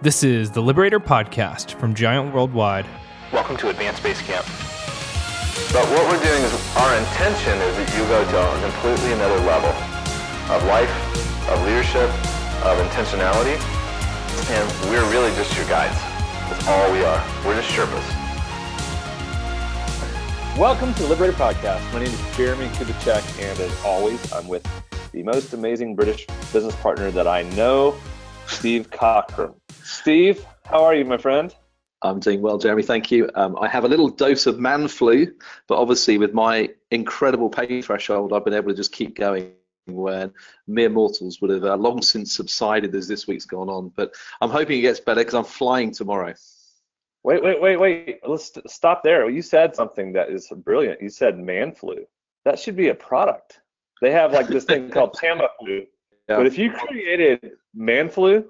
This is the Liberator Podcast from Giant Worldwide. Welcome to Advanced Base Camp. But what we're doing is our intention is that you go to a completely another level of life, of leadership, of intentionality, and we're really just your guides. That's all we are. We're just Sherpas. Welcome to the Liberator Podcast. My name is Jeremy Kubicek, and as always, I'm with the most amazing British business partner that I know, Steve Cockram. Steve, how are you, my friend? I'm doing well, Jeremy. Thank you. Um, I have a little dose of man flu, but obviously, with my incredible pain threshold, I've been able to just keep going when mere mortals would have uh, long since subsided as this week's gone on. But I'm hoping it gets better because I'm flying tomorrow. Wait, wait, wait, wait. Let's st- stop there. You said something that is brilliant. You said man flu. That should be a product. They have like this thing called Tamiflu. Yeah. But if you created man flu,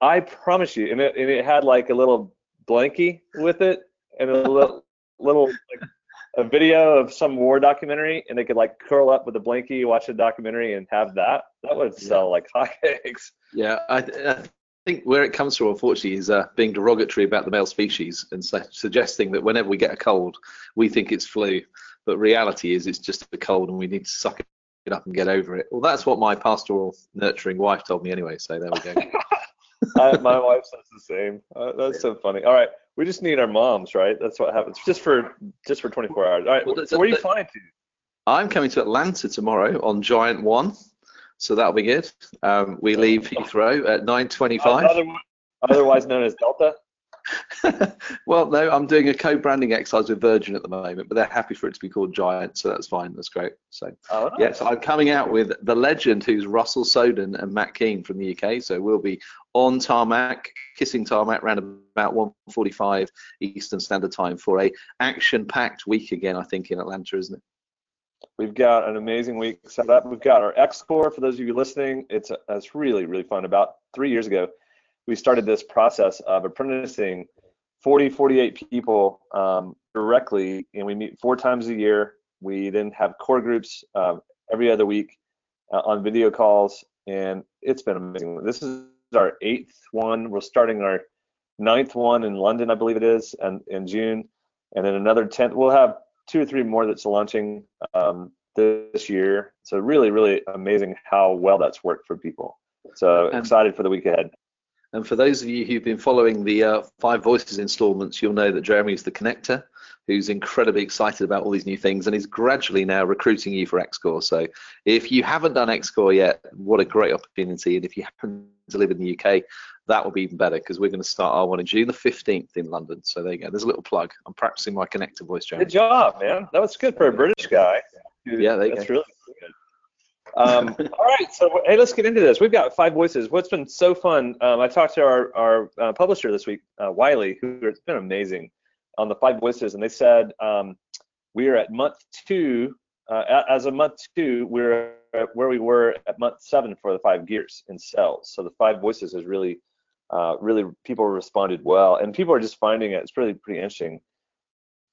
I promise you, and it, and it had like a little blankie with it and a little, little like a video of some war documentary, and they could like curl up with a blankie, watch a documentary, and have that. That would sell yeah. like hotcakes. Yeah, I, I, think where it comes from, unfortunately, is uh, being derogatory about the male species and su- suggesting that whenever we get a cold, we think it's flu. But reality is, it's just a cold, and we need to suck it up and get over it. Well, that's what my pastoral nurturing wife told me anyway. So there we go. I, my wife says the same. Uh, that's so funny. All right, we just need our moms, right? That's what happens. Just for just for 24 hours. All right. Well, so where are you flying to? I'm coming to Atlanta tomorrow on Giant One, so that'll be good. Um, we leave Heathrow at 9:25. otherwise known as Delta. well, no, I'm doing a co-branding exercise with Virgin at the moment, but they're happy for it to be called Giant, so that's fine. That's great. So, oh, nice. yes, I'm coming out with the legend, who's Russell Soden and Matt Keane from the UK. So we'll be on tarmac, kissing tarmac, around about 1:45 Eastern Standard Time for a action-packed week again. I think in Atlanta, isn't it? We've got an amazing week set up. We've got our XCore for those of you listening. It's uh, it's really really fun. About three years ago, we started this process of apprenticing 40, 48 people um, directly, and we meet four times a year. We then have core groups uh, every other week uh, on video calls, and it's been amazing. This is our eighth one. We're starting our ninth one in London, I believe it is, and in June, and then another tenth. We'll have two or three more that's launching um, this year. So really, really amazing how well that's worked for people. So excited for the week ahead. And for those of you who've been following the uh, Five Voices installments, you'll know that Jeremy is the connector who's incredibly excited about all these new things and is gradually now recruiting you for XCore. So if you haven't done XCore yet, what a great opportunity. And if you happen to live in the UK, that will be even better because we're going to start our one on June the 15th in London. So there you go. There's a little plug. I'm practicing my connector voice, Jeremy. Good job, man. That was good for a British guy. Yeah, there you That's go. really. Um, all right, so hey, let's get into this. We've got five voices. What's been so fun? Um, I talked to our our uh, publisher this week, uh, Wiley, who it's been amazing on the five voices, and they said um, we are at month two. Uh, as of month two, we're where we were at month seven for the five gears in sales. So the five voices is really, uh, really people responded well, and people are just finding it. It's really pretty interesting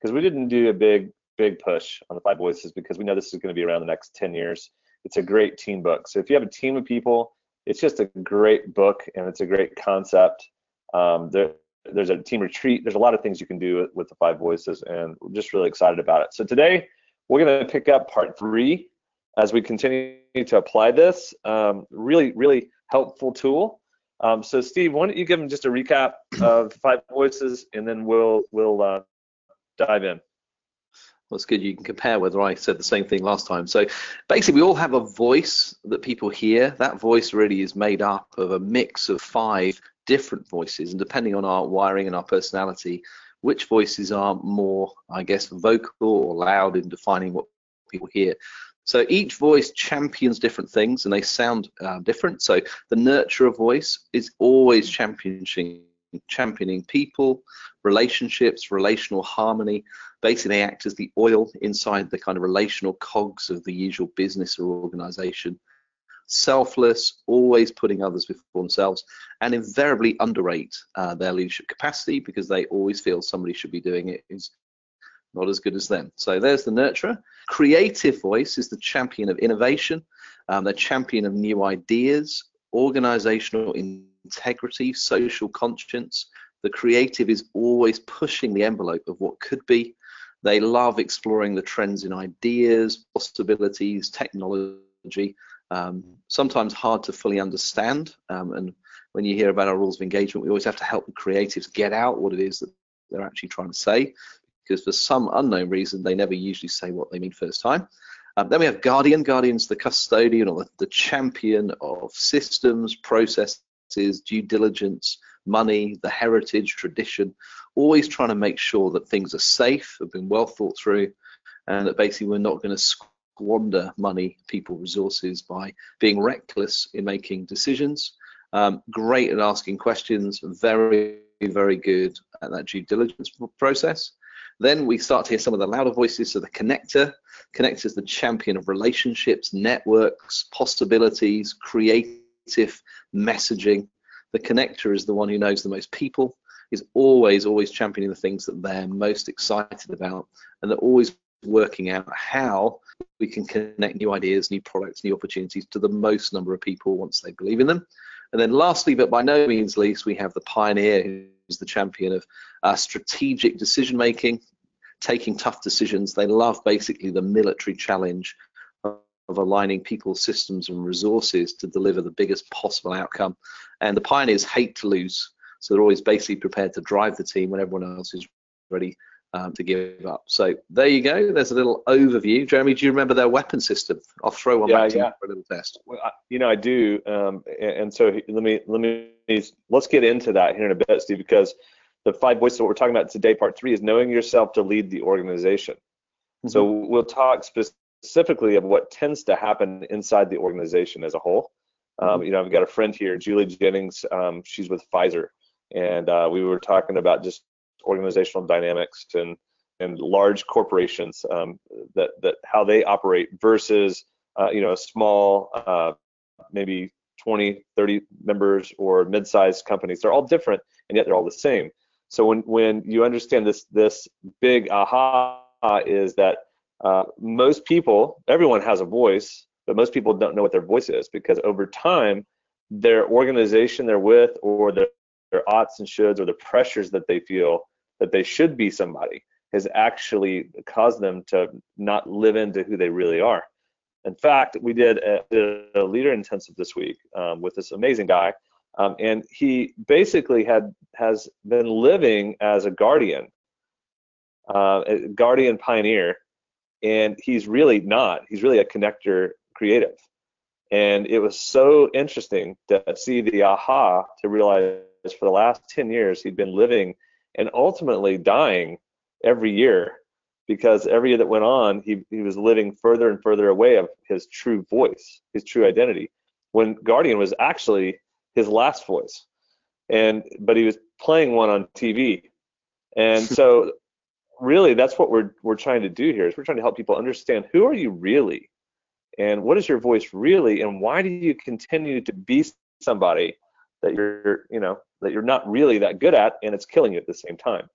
because we didn't do a big big push on the five voices because we know this is going to be around the next 10 years it's a great team book. So if you have a team of people, it's just a great book and it's a great concept. Um, there, there's a team retreat. There's a lot of things you can do with the five voices, and we're just really excited about it. So today we're going to pick up part three as we continue to apply this. Um, really, really helpful tool. Um, so Steve, why don't you give them just a recap of five voices, and then we'll we'll uh, dive in. It's good you can compare whether I said the same thing last time. So basically, we all have a voice that people hear. That voice really is made up of a mix of five different voices, and depending on our wiring and our personality, which voices are more, I guess, vocal or loud in defining what people hear. So each voice champions different things, and they sound uh, different. So the nurturer voice is always championing championing people, relationships, relational harmony. Basically, they act as the oil inside the kind of relational cogs of the usual business or organization. Selfless, always putting others before themselves, and invariably underrate uh, their leadership capacity because they always feel somebody should be doing it who's not as good as them. So there's the nurturer. Creative voice is the champion of innovation, um, the champion of new ideas, organizational integrity, social conscience. The creative is always pushing the envelope of what could be. They love exploring the trends in ideas, possibilities, technology, um, sometimes hard to fully understand. Um, and when you hear about our rules of engagement, we always have to help the creatives get out what it is that they're actually trying to say, because for some unknown reason, they never usually say what they mean first time. Um, then we have Guardian. Guardian's the custodian or the, the champion of systems, processes, due diligence, money, the heritage, tradition, always trying to make sure that things are safe, have been well thought through, and that basically we're not going to squander money, people, resources by being reckless in making decisions. Um, great at asking questions, very, very good at that due diligence process. Then we start to hear some of the louder voices. So the connector, connector is the champion of relationships, networks, possibilities, creative messaging. The connector is the one who knows the most people, is always, always championing the things that they're most excited about, and they're always working out how we can connect new ideas, new products, new opportunities to the most number of people once they believe in them. And then lastly, but by no means least, we have the pioneer who's the champion of uh, strategic decision making, taking tough decisions. They love basically the military challenge of, aligning people, systems, and resources to deliver the biggest possible outcome. And the pioneers hate to lose. So they're always basically prepared to drive the team when everyone else is ready um, to give up. So there you go. There's a little overview. Jeremy, do you remember their weapon system? I'll throw one yeah, back to yeah. you for a little test. Well, I, you know, I do. Um, and, so let me let me let's get into that here in a bit, Steve, because the five voices what we're talking about today, part three, is knowing yourself to lead the organization. Mm-hmm. So we'll talk specifically of what tends to happen inside the organization as a whole. Um, mm-hmm. you know, I've got a friend here, Julie Jennings. Um, she's with Pfizer, and uh, we were talking about just organizational dynamics and and large corporations um, that that how they operate versus uh, you know a small uh, maybe 20 30 members or mid-sized companies they're all different and yet they're all the same so when when you understand this this big aha is that uh, most people everyone has a voice but most people don't know what their voice is because over time their organization they're with or their, their oughts and shoulds or the pressures that they feel that they should be somebody has actually caused them to not live into who they really are. In fact, we did a, a leader intensive this week um, with this amazing guy, um, and he basically had has been living as a guardian, uh, a guardian pioneer, and he's really not. He's really a connector creative, and it was so interesting to see the aha to realize for the last 10 years he'd been living and ultimately dying every year because every year that went on, he, he was living further and further away of his true voice, his true identity. When Guardian was actually his last voice, and but he was playing one on TV, and so really that's what we're we're trying to do here is we're trying to help people understand who are you really, and what is your voice really, and why do you continue to be somebody that you're you know that you're not really that good at and it's killing you at the same time?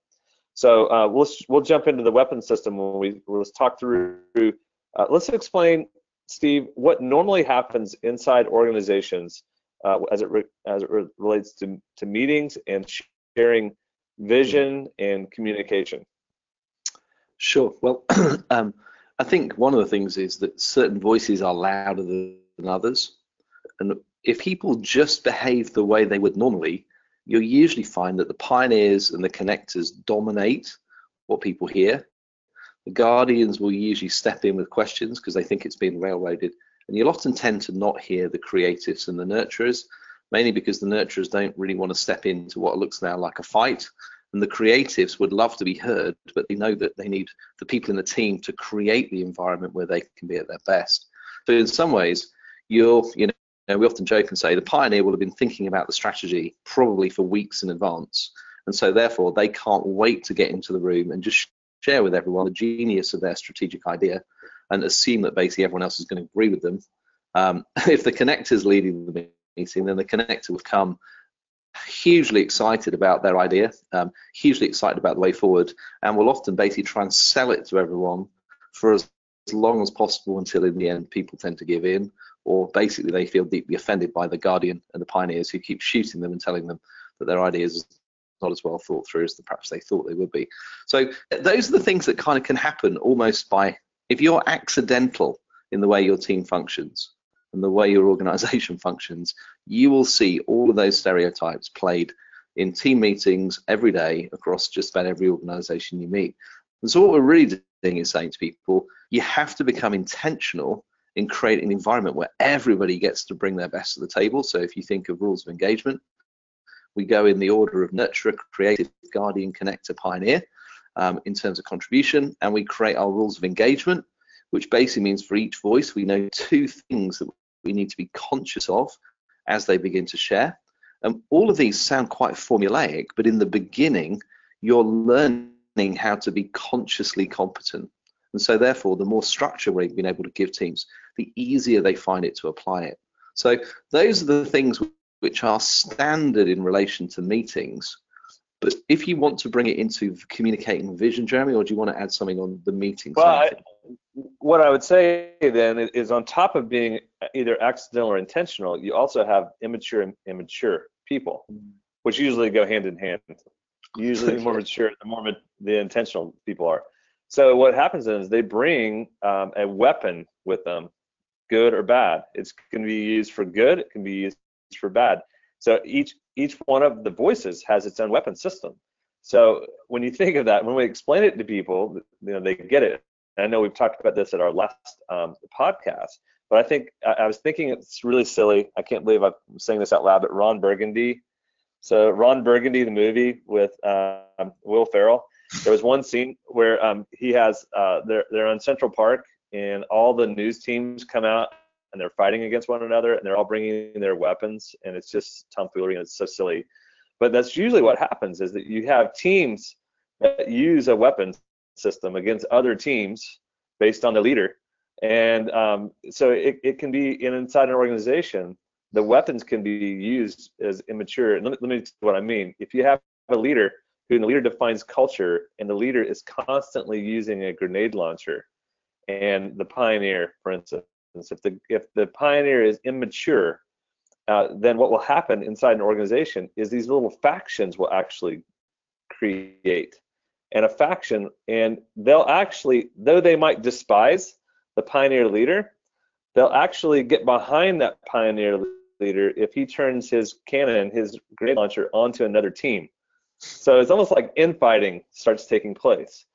So uh, we'll we'll jump into the weapon system when we let's talk through uh, let's explain steve what normally happens inside organizations uh, as it re- as it re- relates to to meetings and sharing vision and communication sure well um, i think one of the things is that certain voices are louder than others and if people just behave the way they would normally, you'll usually find that the pioneers and the connectors dominate what people hear. The guardians will usually step in with questions because they think it's been railroaded. And you'll often tend to not hear the creatives and the nurturers, mainly because the nurturers don't really want to step into what looks now like a fight. And the creatives would love to be heard, but they know that they need the people in the team to create the environment where they can be at their best. So in some ways, you'll, you know, know, we often joke and say the pioneer will have been thinking about the strategy probably for weeks in advance. And so therefore they can't wait to get into the room and just share with everyone the genius of their strategic idea and assume that basically everyone else is going to agree with them. Um, if the connector is leading the meeting, then the connector will come hugely excited about their idea, um, hugely excited about the way forward, and will often basically try and sell it to everyone for as long as possible until in the end people tend to give in or basically they feel deeply offended by the guardian and the pioneers who keep shooting them and telling them that their ideas not as well thought through as perhaps they thought they would be. So those are the things that kind of can happen almost by if you're accidental in the way your team functions and the way your organization functions, you will see all of those stereotypes played in team meetings every day across just about every organization you meet. And so what we're really doing is saying to people, you have to become intentional in creating an environment where everybody gets to bring their best to the table. So if you think of rules of engagement, we go in the order of nurturer, creative, guardian, connector, pioneer um, in terms of contribution, and we create our rules of engagement, which basically means for each voice we know two things that we need to be conscious of as they begin to share. And all of these sound quite formulaic, but in the beginning, you're learning how to be consciously competent. And so therefore, the more structure we've been able to give teams, the easier they find it to apply it. So those are the things which are standard in relation to meetings. But if you want to bring it into communicating vision, Jeremy, or do you want to add something on the meeting well, I, what I would say then is on top of being either accidental or intentional, you also have immature and immature people, which usually go hand in hand. Usually, the more mature, the more the intentional people are. So what happens is they bring um, a weapon with them, good or bad. It's going to be used for good. It can be used for bad. So each each one of the voices has its own weapon system. So when you think of that, when we explain it to people, you know they get it. And I know we've talked about this at our last um, podcast, but I think I, I was thinking it's really silly. I can't believe I'm saying this out loud, but Ron Burgundy. So Ron Burgundy, the movie with um, Will Ferrell there was one scene where um, he has uh, they're they're on Central Park and all the news teams come out and they're fighting against one another and they're all bringing their weapons and it's just tomfoolery and it's so silly. But that's usually what happens is that you have teams that use a weapon system against other teams based on the leader. And um, so it, it can be in, inside an organization, the weapons can be used as immature. And let me, let me what I mean. If you have a leader who the leader defines culture and the leader is constantly using a grenade launcher and the pioneer for instance if the if the pioneer is immature uh, then what will happen inside an organization is these little factions will actually create and a faction and they'll actually though they might despise the pioneer leader they'll actually get behind that pioneer leader if he turns his cannon his grenade launcher onto another team so it's almost like infighting starts taking place.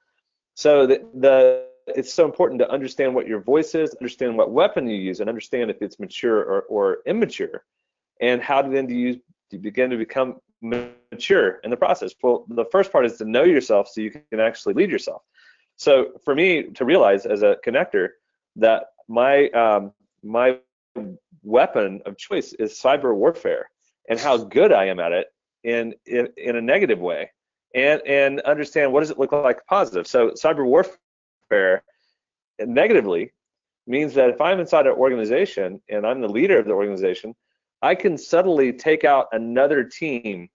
So the, the it's so important to understand what your voice is, understand what weapon you use, and understand if it's mature or, or immature, and how to then do you, begin to become mature in the process. Well, the first part is to know yourself so you can actually lead yourself. So for me to realize as a connector that my um, my weapon of choice is cyber warfare and how good I am at it in, in, in a negative way and, and understand what does it look like positive. So cyber warfare negatively means that if I'm inside an organization and I'm the leader of the organization, I can subtly take out another team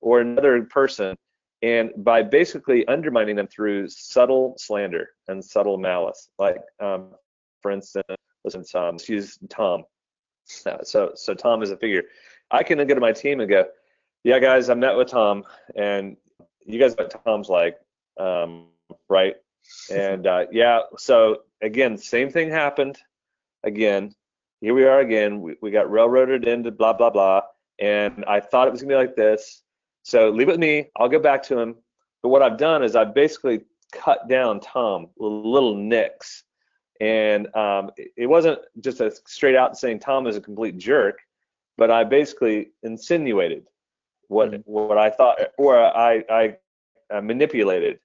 or another person and by basically undermining them through subtle slander and subtle malice. Like, um, for instance, listen, Tom, let's use Tom. So, so Tom is a figure. I can then go to my team and go, yeah, guys, I met with Tom, and you guys know what Tom's like, um, right? And uh, yeah, so again, same thing happened. Again, here we are again. We, we got railroaded into blah blah blah, and I thought it was gonna be like this. So leave it with me. I'll go back to him. But what I've done is I've basically cut down Tom little nicks, and um, it wasn't just a straight out saying Tom is a complete jerk, but I basically insinuated what mm-hmm. what I thought or I, I uh, manipulated.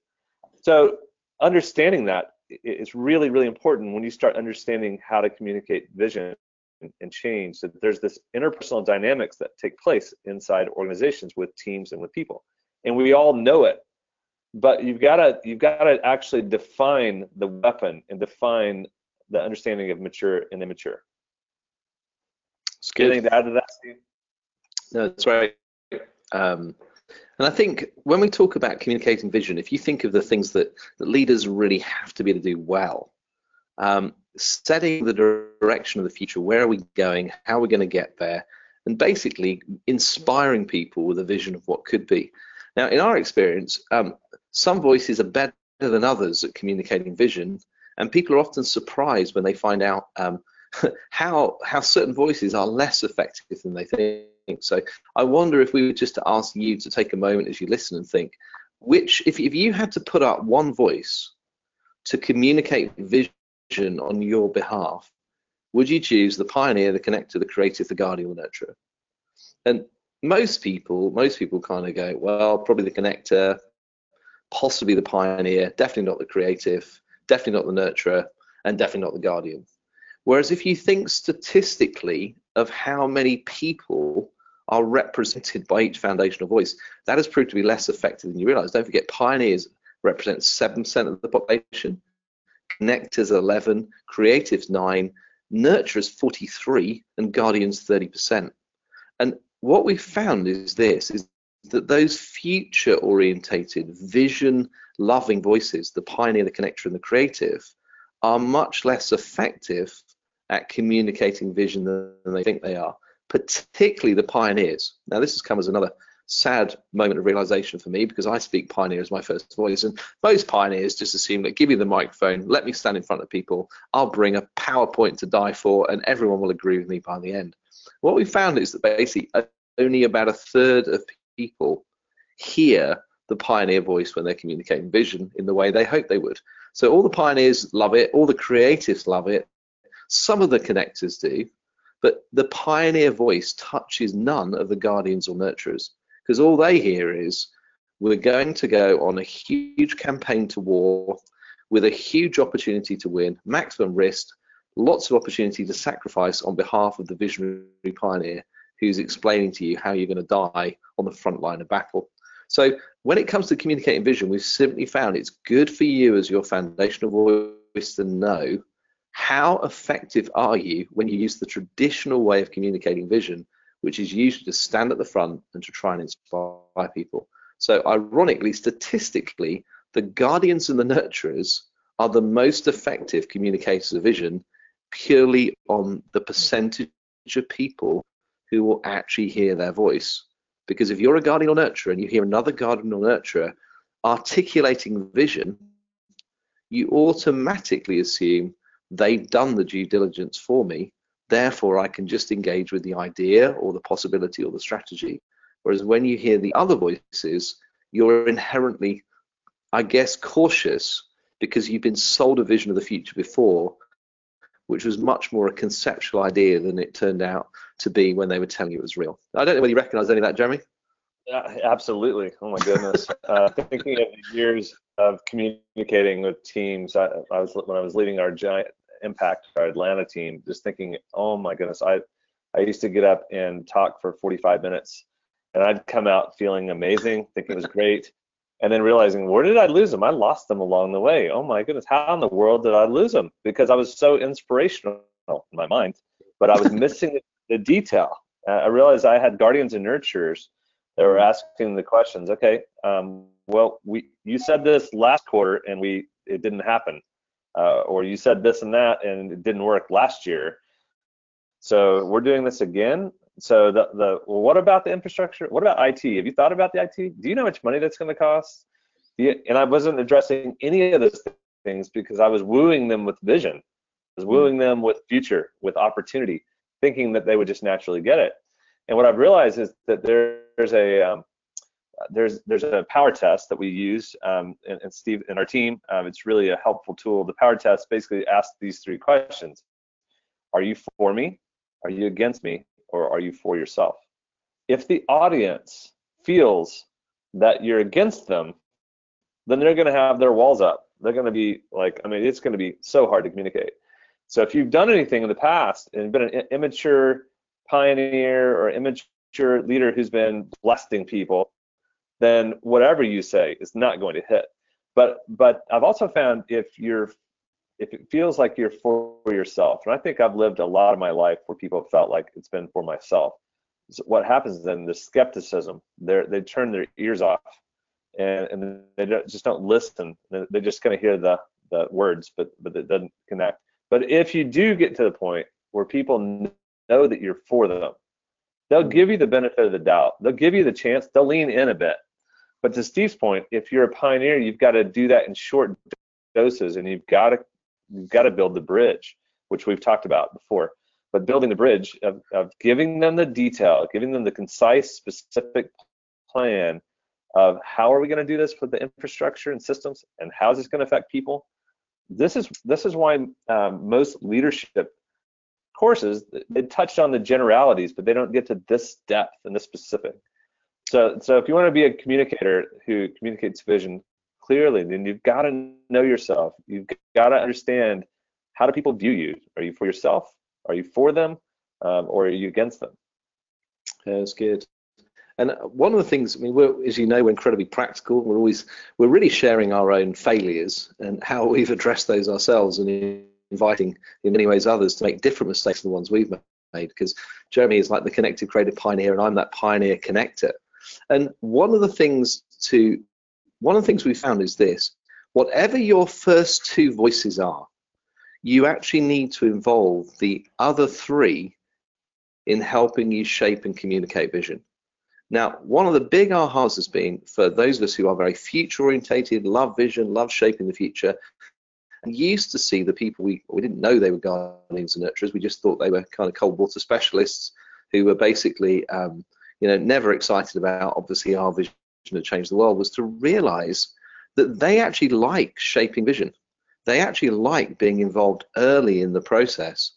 So understanding that is really really important when you start understanding how to communicate vision and, and change. That there's this interpersonal dynamics that take place inside organizations with teams and with people, and we all know it. But you've got to you've got to actually define the weapon and define the understanding of mature and immature. Anything to add to that, Steve? No, that's right. Um, and I think when we talk about communicating vision, if you think of the things that, that leaders really have to be able to do well, um, setting the direction of the future. Where are we going? How are we going to get there? And basically inspiring people with a vision of what could be. Now, in our experience, um, some voices are better than others at communicating vision, and people are often surprised when they find out um, how how certain voices are less effective than they think. So I wonder if we were just to ask you to take a moment as you listen and think, which if if you had to put up one voice to communicate vision on your behalf, would you choose the pioneer, the connector, the creative, the guardian, the nurturer? And most people, most people kind of go, well, probably the connector, possibly the pioneer, definitely not the creative, definitely not the nurturer, and definitely not the guardian. Whereas if you think statistically of how many people are represented by each foundational voice, that has proved to be less effective than you realize. Don't forget, pioneers represent 7% of the population, connectors 11, creatives 9, nurturers 43, and guardians 30%. And what we've found is this, is that those future orientated, vision loving voices, the pioneer, the connector, and the creative, are much less effective at communicating vision than they think they are, particularly the pioneers. Now, this has come as another sad moment of realization for me because I speak pioneer as my first voice, and most pioneers just assume that give me the microphone, let me stand in front of people, I'll bring a PowerPoint to die for, and everyone will agree with me by the end. What we found is that basically only about a third of people hear the pioneer voice when they're communicating vision in the way they hope they would. So all the pioneers love it, all the creatives love it, some of the connectors do, but the pioneer voice touches none of the guardians or nurturers because all they hear is we're going to go on a huge campaign to war with a huge opportunity to win, maximum risk, lots of opportunity to sacrifice on behalf of the visionary pioneer who's explaining to you how you're going to die on the front line of battle. So when it comes to communicating vision, we've simply found it's good for you as your foundational voice to know how effective are you when you use the traditional way of communicating vision, which is usually to stand at the front and to try and inspire people. So, ironically, statistically, the guardians and the nurturers are the most effective communicators of vision purely on the percentage of people who will actually hear their voice. Because if you're a guardian or nurturer and you hear another guardian or nurturer articulating vision, you automatically assume they've done the due diligence for me. Therefore, I can just engage with the idea or the possibility or the strategy. Whereas when you hear the other voices, you're inherently, I guess, cautious because you've been sold a vision of the future before, which was much more a conceptual idea than it turned out to be when they were telling you it was real. I don't know whether you recognize any of that, Jeremy. Absolutely. Oh my goodness. uh, thinking of years of communicating with teams, I, I, was when I was leading our giant impact our Atlanta team, just thinking, oh my goodness, I I used to get up and talk for 45 minutes, and I'd come out feeling amazing, thinking it was great, and then realizing where did I lose them? I lost them along the way. Oh my goodness, how in the world did I lose them? Because I was so inspirational in my mind, but I was missing the detail. Uh, I realized I had guardians and nurturers that were asking the questions. Okay, um, well, we you said this last quarter and we it didn't happen uh, or you said this and that and it didn't work last year. So we're doing this again. So the the well, what about the infrastructure? What about IT? Have you thought about the IT? Do you know how much money that's going to cost? And I wasn't addressing any of those things because I was wooing them with vision. I was hmm. wooing them with future, with opportunity, thinking that they would just naturally get it. And what I've realized is that there's a um, there's there's a power test that we use um, and, and, Steve and our team. Um, it's really a helpful tool. The power test basically asks these three questions: Are you for me? Are you against me? Or are you for yourself? If the audience feels that you're against them, then they're going to have their walls up. They're going to be like, I mean, it's going to be so hard to communicate. So if you've done anything in the past and been an immature pioneer or immature leader who's been blasting people, then whatever you say is not going to hit. But but I've also found if you're if it feels like you're for yourself, and I think I've lived a lot of my life where people have felt like it's been for myself. So what happens then? The skepticism. They they turn their ears off, and and they just don't listen. They just kind of hear the the words, but but it doesn't connect. But if you do get to the point where people know that you're for them, they'll give you the benefit of the doubt. They'll give you the chance. They'll lean in a bit. But to Steve's point, if you're a pioneer, you've got to do that in short doses, and you've got to you've got to build the bridge, which we've talked about before. But building the bridge of, of giving them the detail, giving them the concise, specific plan of how are we going to do this for the infrastructure and systems, and how is this going to affect people. This is this is why um, most leadership courses they touch on the generalities, but they don't get to this depth and this specific. So, so if you want to be a communicator who communicates vision clearly, then you've got to know yourself. You've got to understand how do people view you? Are you for yourself? Are you for them? Um, or are you against them? That's good. And one of the things, I mean, we're, as you know, we're incredibly practical. We're always, we're really sharing our own failures and how we've addressed those ourselves and inviting, in many ways, others to make different mistakes than the ones we've made. Because Jeremy is like the connected creative pioneer, and I'm that pioneer connector. And one of the things to, one of the things we found is this: whatever your first two voices are, you actually need to involve the other three in helping you shape and communicate vision. Now, one of the big ahas has been for those of us who are very future orientated, love vision, love shaping the future, and used to see the people we we didn't know they were guardians and nurturers. We just thought they were kind of cold water specialists who were basically, um, you know, never excited about obviously our vision to change the world. Was to realise that they actually like shaping vision. They actually like being involved early in the process.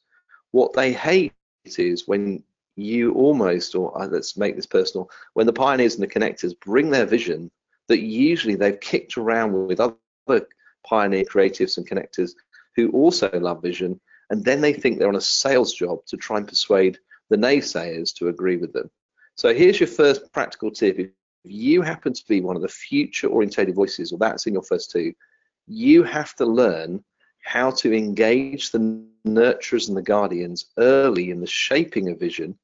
What they hate is when you almost, or uh, let's make this personal, when the pioneers and the connectors bring their vision that usually they've kicked around with other pioneer creatives and connectors who also love vision, and then they think they're on a sales job to try and persuade the naysayers to agree with them. So here's your first practical tip. If you happen to be one of the future orientated voices, or that's in your first two, you have to learn how to engage the nurturers and the guardians early in the shaping of vision.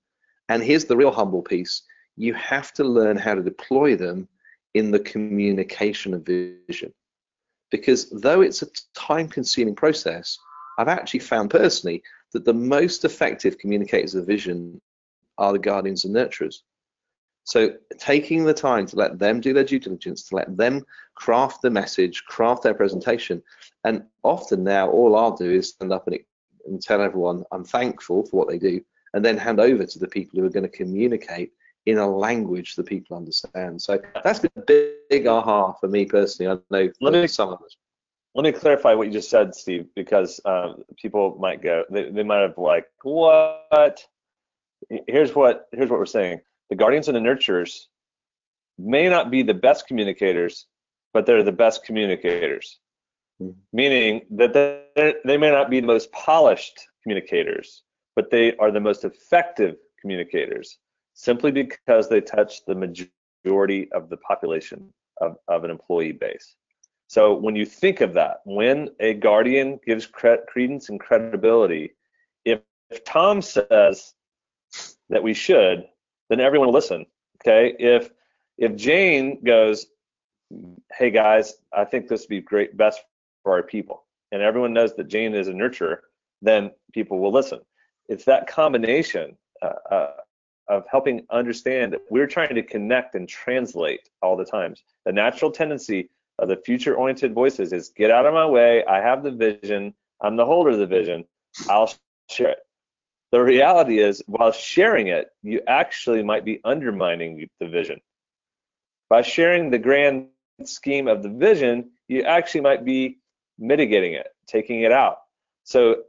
And here's the real humble piece you have to learn how to deploy them in the communication of vision. Because though it's a time consuming process, I've actually found personally that the most effective communicators of vision are the guardians and nurturers. So taking the time to let them do their due diligence, to let them craft the message, craft their presentation, and often now all I'll do is stand up and, and tell everyone I'm thankful for what they do, and then hand over to the people who are going to communicate in a language that people understand. So that's been a big, big aha for me personally. I know let me, some of us. Let me clarify what you just said, Steve, because um, people might go, they, they might have like, what? Here's what here's what we're saying. The guardians and the nurturers may not be the best communicators, but they're the best communicators. Mm-hmm. Meaning that they may not be the most polished communicators, but they are the most effective communicators simply because they touch the majority of the population of, of an employee base. So when you think of that, when a guardian gives cre- credence and credibility, if, if Tom says that we should, then everyone will listen. Okay. If if Jane goes, hey guys, I think this would be great, best for our people, and everyone knows that Jane is a nurturer, then people will listen. It's that combination uh, uh, of helping understand that we're trying to connect and translate all the times. The natural tendency of the future-oriented voices is get out of my way. I have the vision. I'm the holder of the vision. I'll share it. The reality is, while sharing it, you actually might be undermining the vision. By sharing the grand scheme of the vision, you actually might be mitigating it, taking it out. So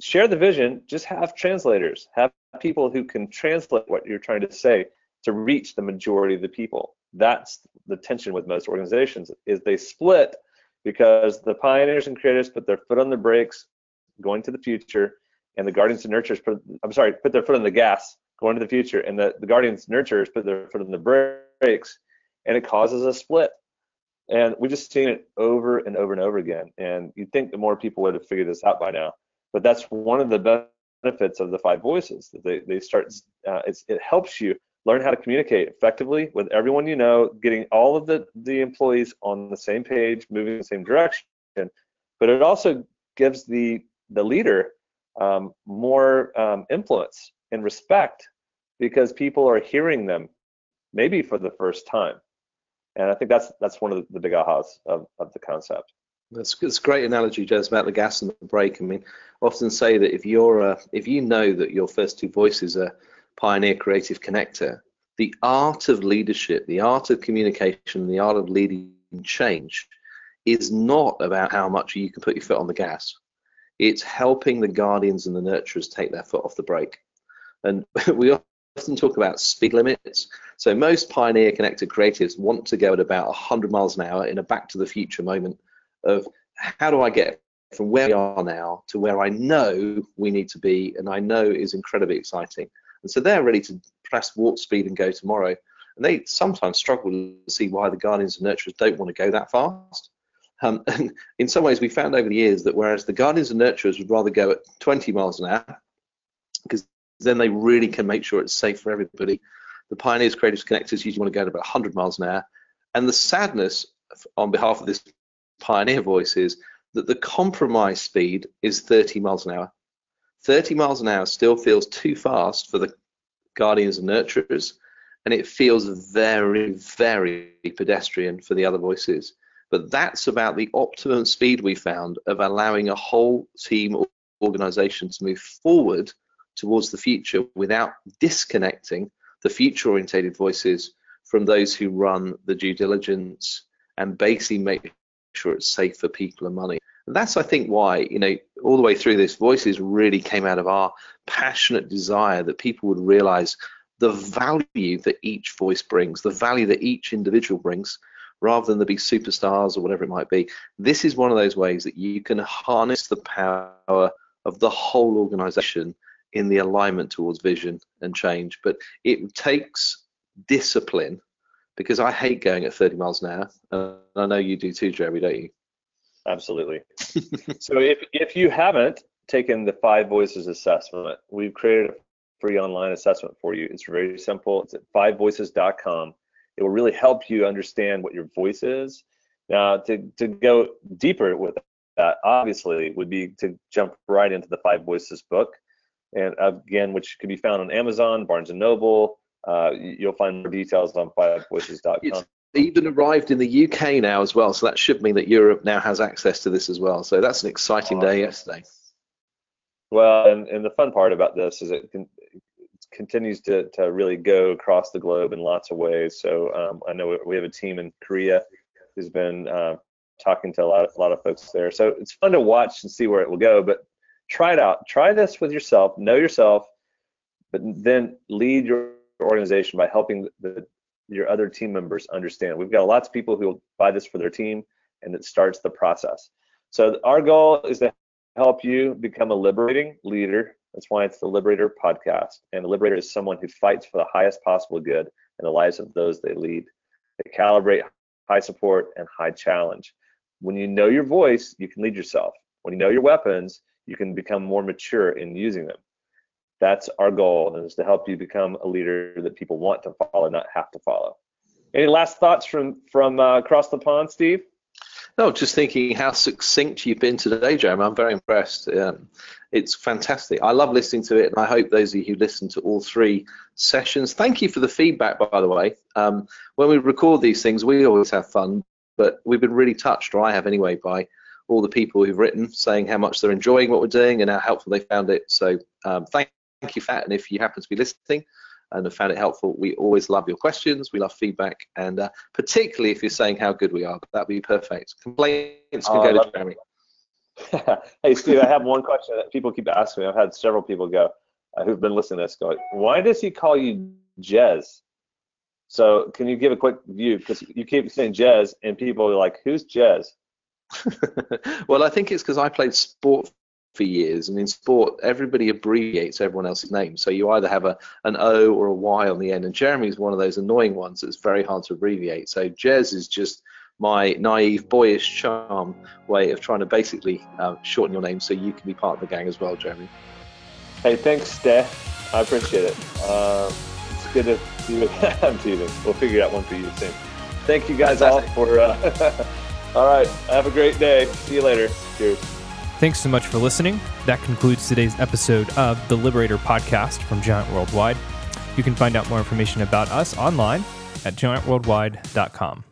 share the vision, just have translators, have people who can translate what you're trying to say to reach the majority of the people. That's the tension with most organizations is they split because the pioneers and creators put their foot on the brakes going to the future and the guardians and nurturers put I'm sorry, put their foot on the gas going to the future, and the, the guardians nurturers put their foot on the brakes, and it causes a split. And we've just seen it over and over and over again. And you'd think the more people would have figured this out by now, but that's one of the benefits of the five voices. That they they start uh, it helps you learn how to communicate effectively with everyone you know, getting all of the the employees on the same page, moving in the same direction. But it also gives the the leader um, more um, influence and respect because people are hearing them maybe for the first time. And I think that's that's one of the, big ahas of, of the concept. That's, that's a great analogy, Jez, about the gas and the brake. I mean, often say that if you're a, if you know that your first two voices are pioneer creative connector, the art of leadership, the art of communication, the art of leading change is not about how much you can put your foot on the gas. It's helping the guardians and the nurturers take their foot off the brake. And we often talk about speed limits. So most pioneer connected creatives want to go at about 100 miles an hour in a back to the future moment of how do I get from where we are now to where I know we need to be and I know is incredibly exciting. And so they're ready to press warp speed and go tomorrow. And they sometimes struggle to see why the guardians and nurturers don't want to go that fast. Um, and in some ways, we found over the years that whereas the guardians and nurturers would rather go at 20 miles an hour, because then they really can make sure it's safe for everybody. The pioneers, creatives, connectors usually want to go at about 100 miles an hour. And the sadness on behalf of this pioneer voice is that the compromise speed is 30 miles an hour. 30 miles an hour still feels too fast for the guardians and nurturers, and it feels very, very pedestrian for the other voices. But that's about the optimum speed we found of allowing a whole team or organization to move forward towards the future without disconnecting the future orientated voices from those who run the due diligence and basically make sure it's safe for people and money. And that's, I think, why, you know, all the way through this, voices really came out of our passionate desire that people would realize the value that each voice brings, the value that each individual brings, rather than to be superstars or whatever it might be. This is one of those ways that you can harness the power of the whole organization in the alignment towards vision and change. But it takes discipline because I hate going at 30 miles an hour. And I know you do too, Jeremy, don't you? Absolutely. so if, if you haven't taken the five voices assessment, we've created a free online assessment for you. It's very simple. It's at fivevoices.com. It will really help you understand what your voice is. Now, to, to go deeper with that, obviously, would be to jump right into the Five Voices book. And again, which can be found on Amazon, Barnes and Noble. Uh, you'll find more details on fivevoices.com. It's even arrived in the UK now as well, so that should mean that Europe now has access to this as well. So that's an exciting day yesterday. Well, and, and the fun part about this is it, can, continues to, to really go across the globe in lots of ways. So um, I know we have a team in Korea who's been uh, talking to a lot, a lot of folks there. So it's fun to watch and see where it will go. But try it out. Try this with yourself. Know yourself, but then lead your organization by helping the, your other team members understand. We've got lots of people who will buy this for their team, and it starts the process. So our goal is to help you become a liberating leader. That's why it's the Liberator podcast. And the liberator is someone who fights for the highest possible good in the lives of those they lead. They calibrate high support and high challenge. When you know your voice, you can lead yourself. When you know your weapons, you can become more mature in using them. That's our goal, is to help you become a leader that people want to follow, not have to follow. Any last thoughts from from uh, across the pond, Steve? No, just thinking how succinct you've been today, Jeremy. I'm very impressed. Um, it's fantastic. I love listening to it, and I hope those of you who listen to all three sessions, thank you for the feedback, by the way. Um, when we record these things, we always have fun, but we've been really touched, or I have anyway, by all the people who've written saying how much they're enjoying what we're doing and how helpful they found it. So um, thank, thank you Fat. And if you happen to be listening and have found it helpful, we always love your questions. We love feedback, and uh, particularly if you're saying how good we are, that'd be perfect. Complaints can oh, go to Jeremy. hey Steve, I have one question that people keep asking me. I've had several people go uh, who've been listening to this go, why does he call you Jez? So can you give a quick view because you keep saying Jez and people are like, who's Jez? well, I think it's because I played sport for years, and in sport, everybody abbreviates everyone else's name. So you either have a an O or a Y on the end, and Jeremy's one of those annoying ones that's very hard to abbreviate. So Jez is just my naive, boyish charm way of trying to basically uh, shorten your name so you can be part of the gang as well, Jeremy. Hey, thanks, Steph. I appreciate it. Uh, it's good to see you. I'm teasing. We'll figure out one for you soon. Thank you guys Fantastic. all for. Uh, All right. Have a great day. See you later. Cheers. Thanks so much for listening. That concludes today's episode of the Liberator podcast from Giant Worldwide. You can find out more information about us online at giantworldwide.com.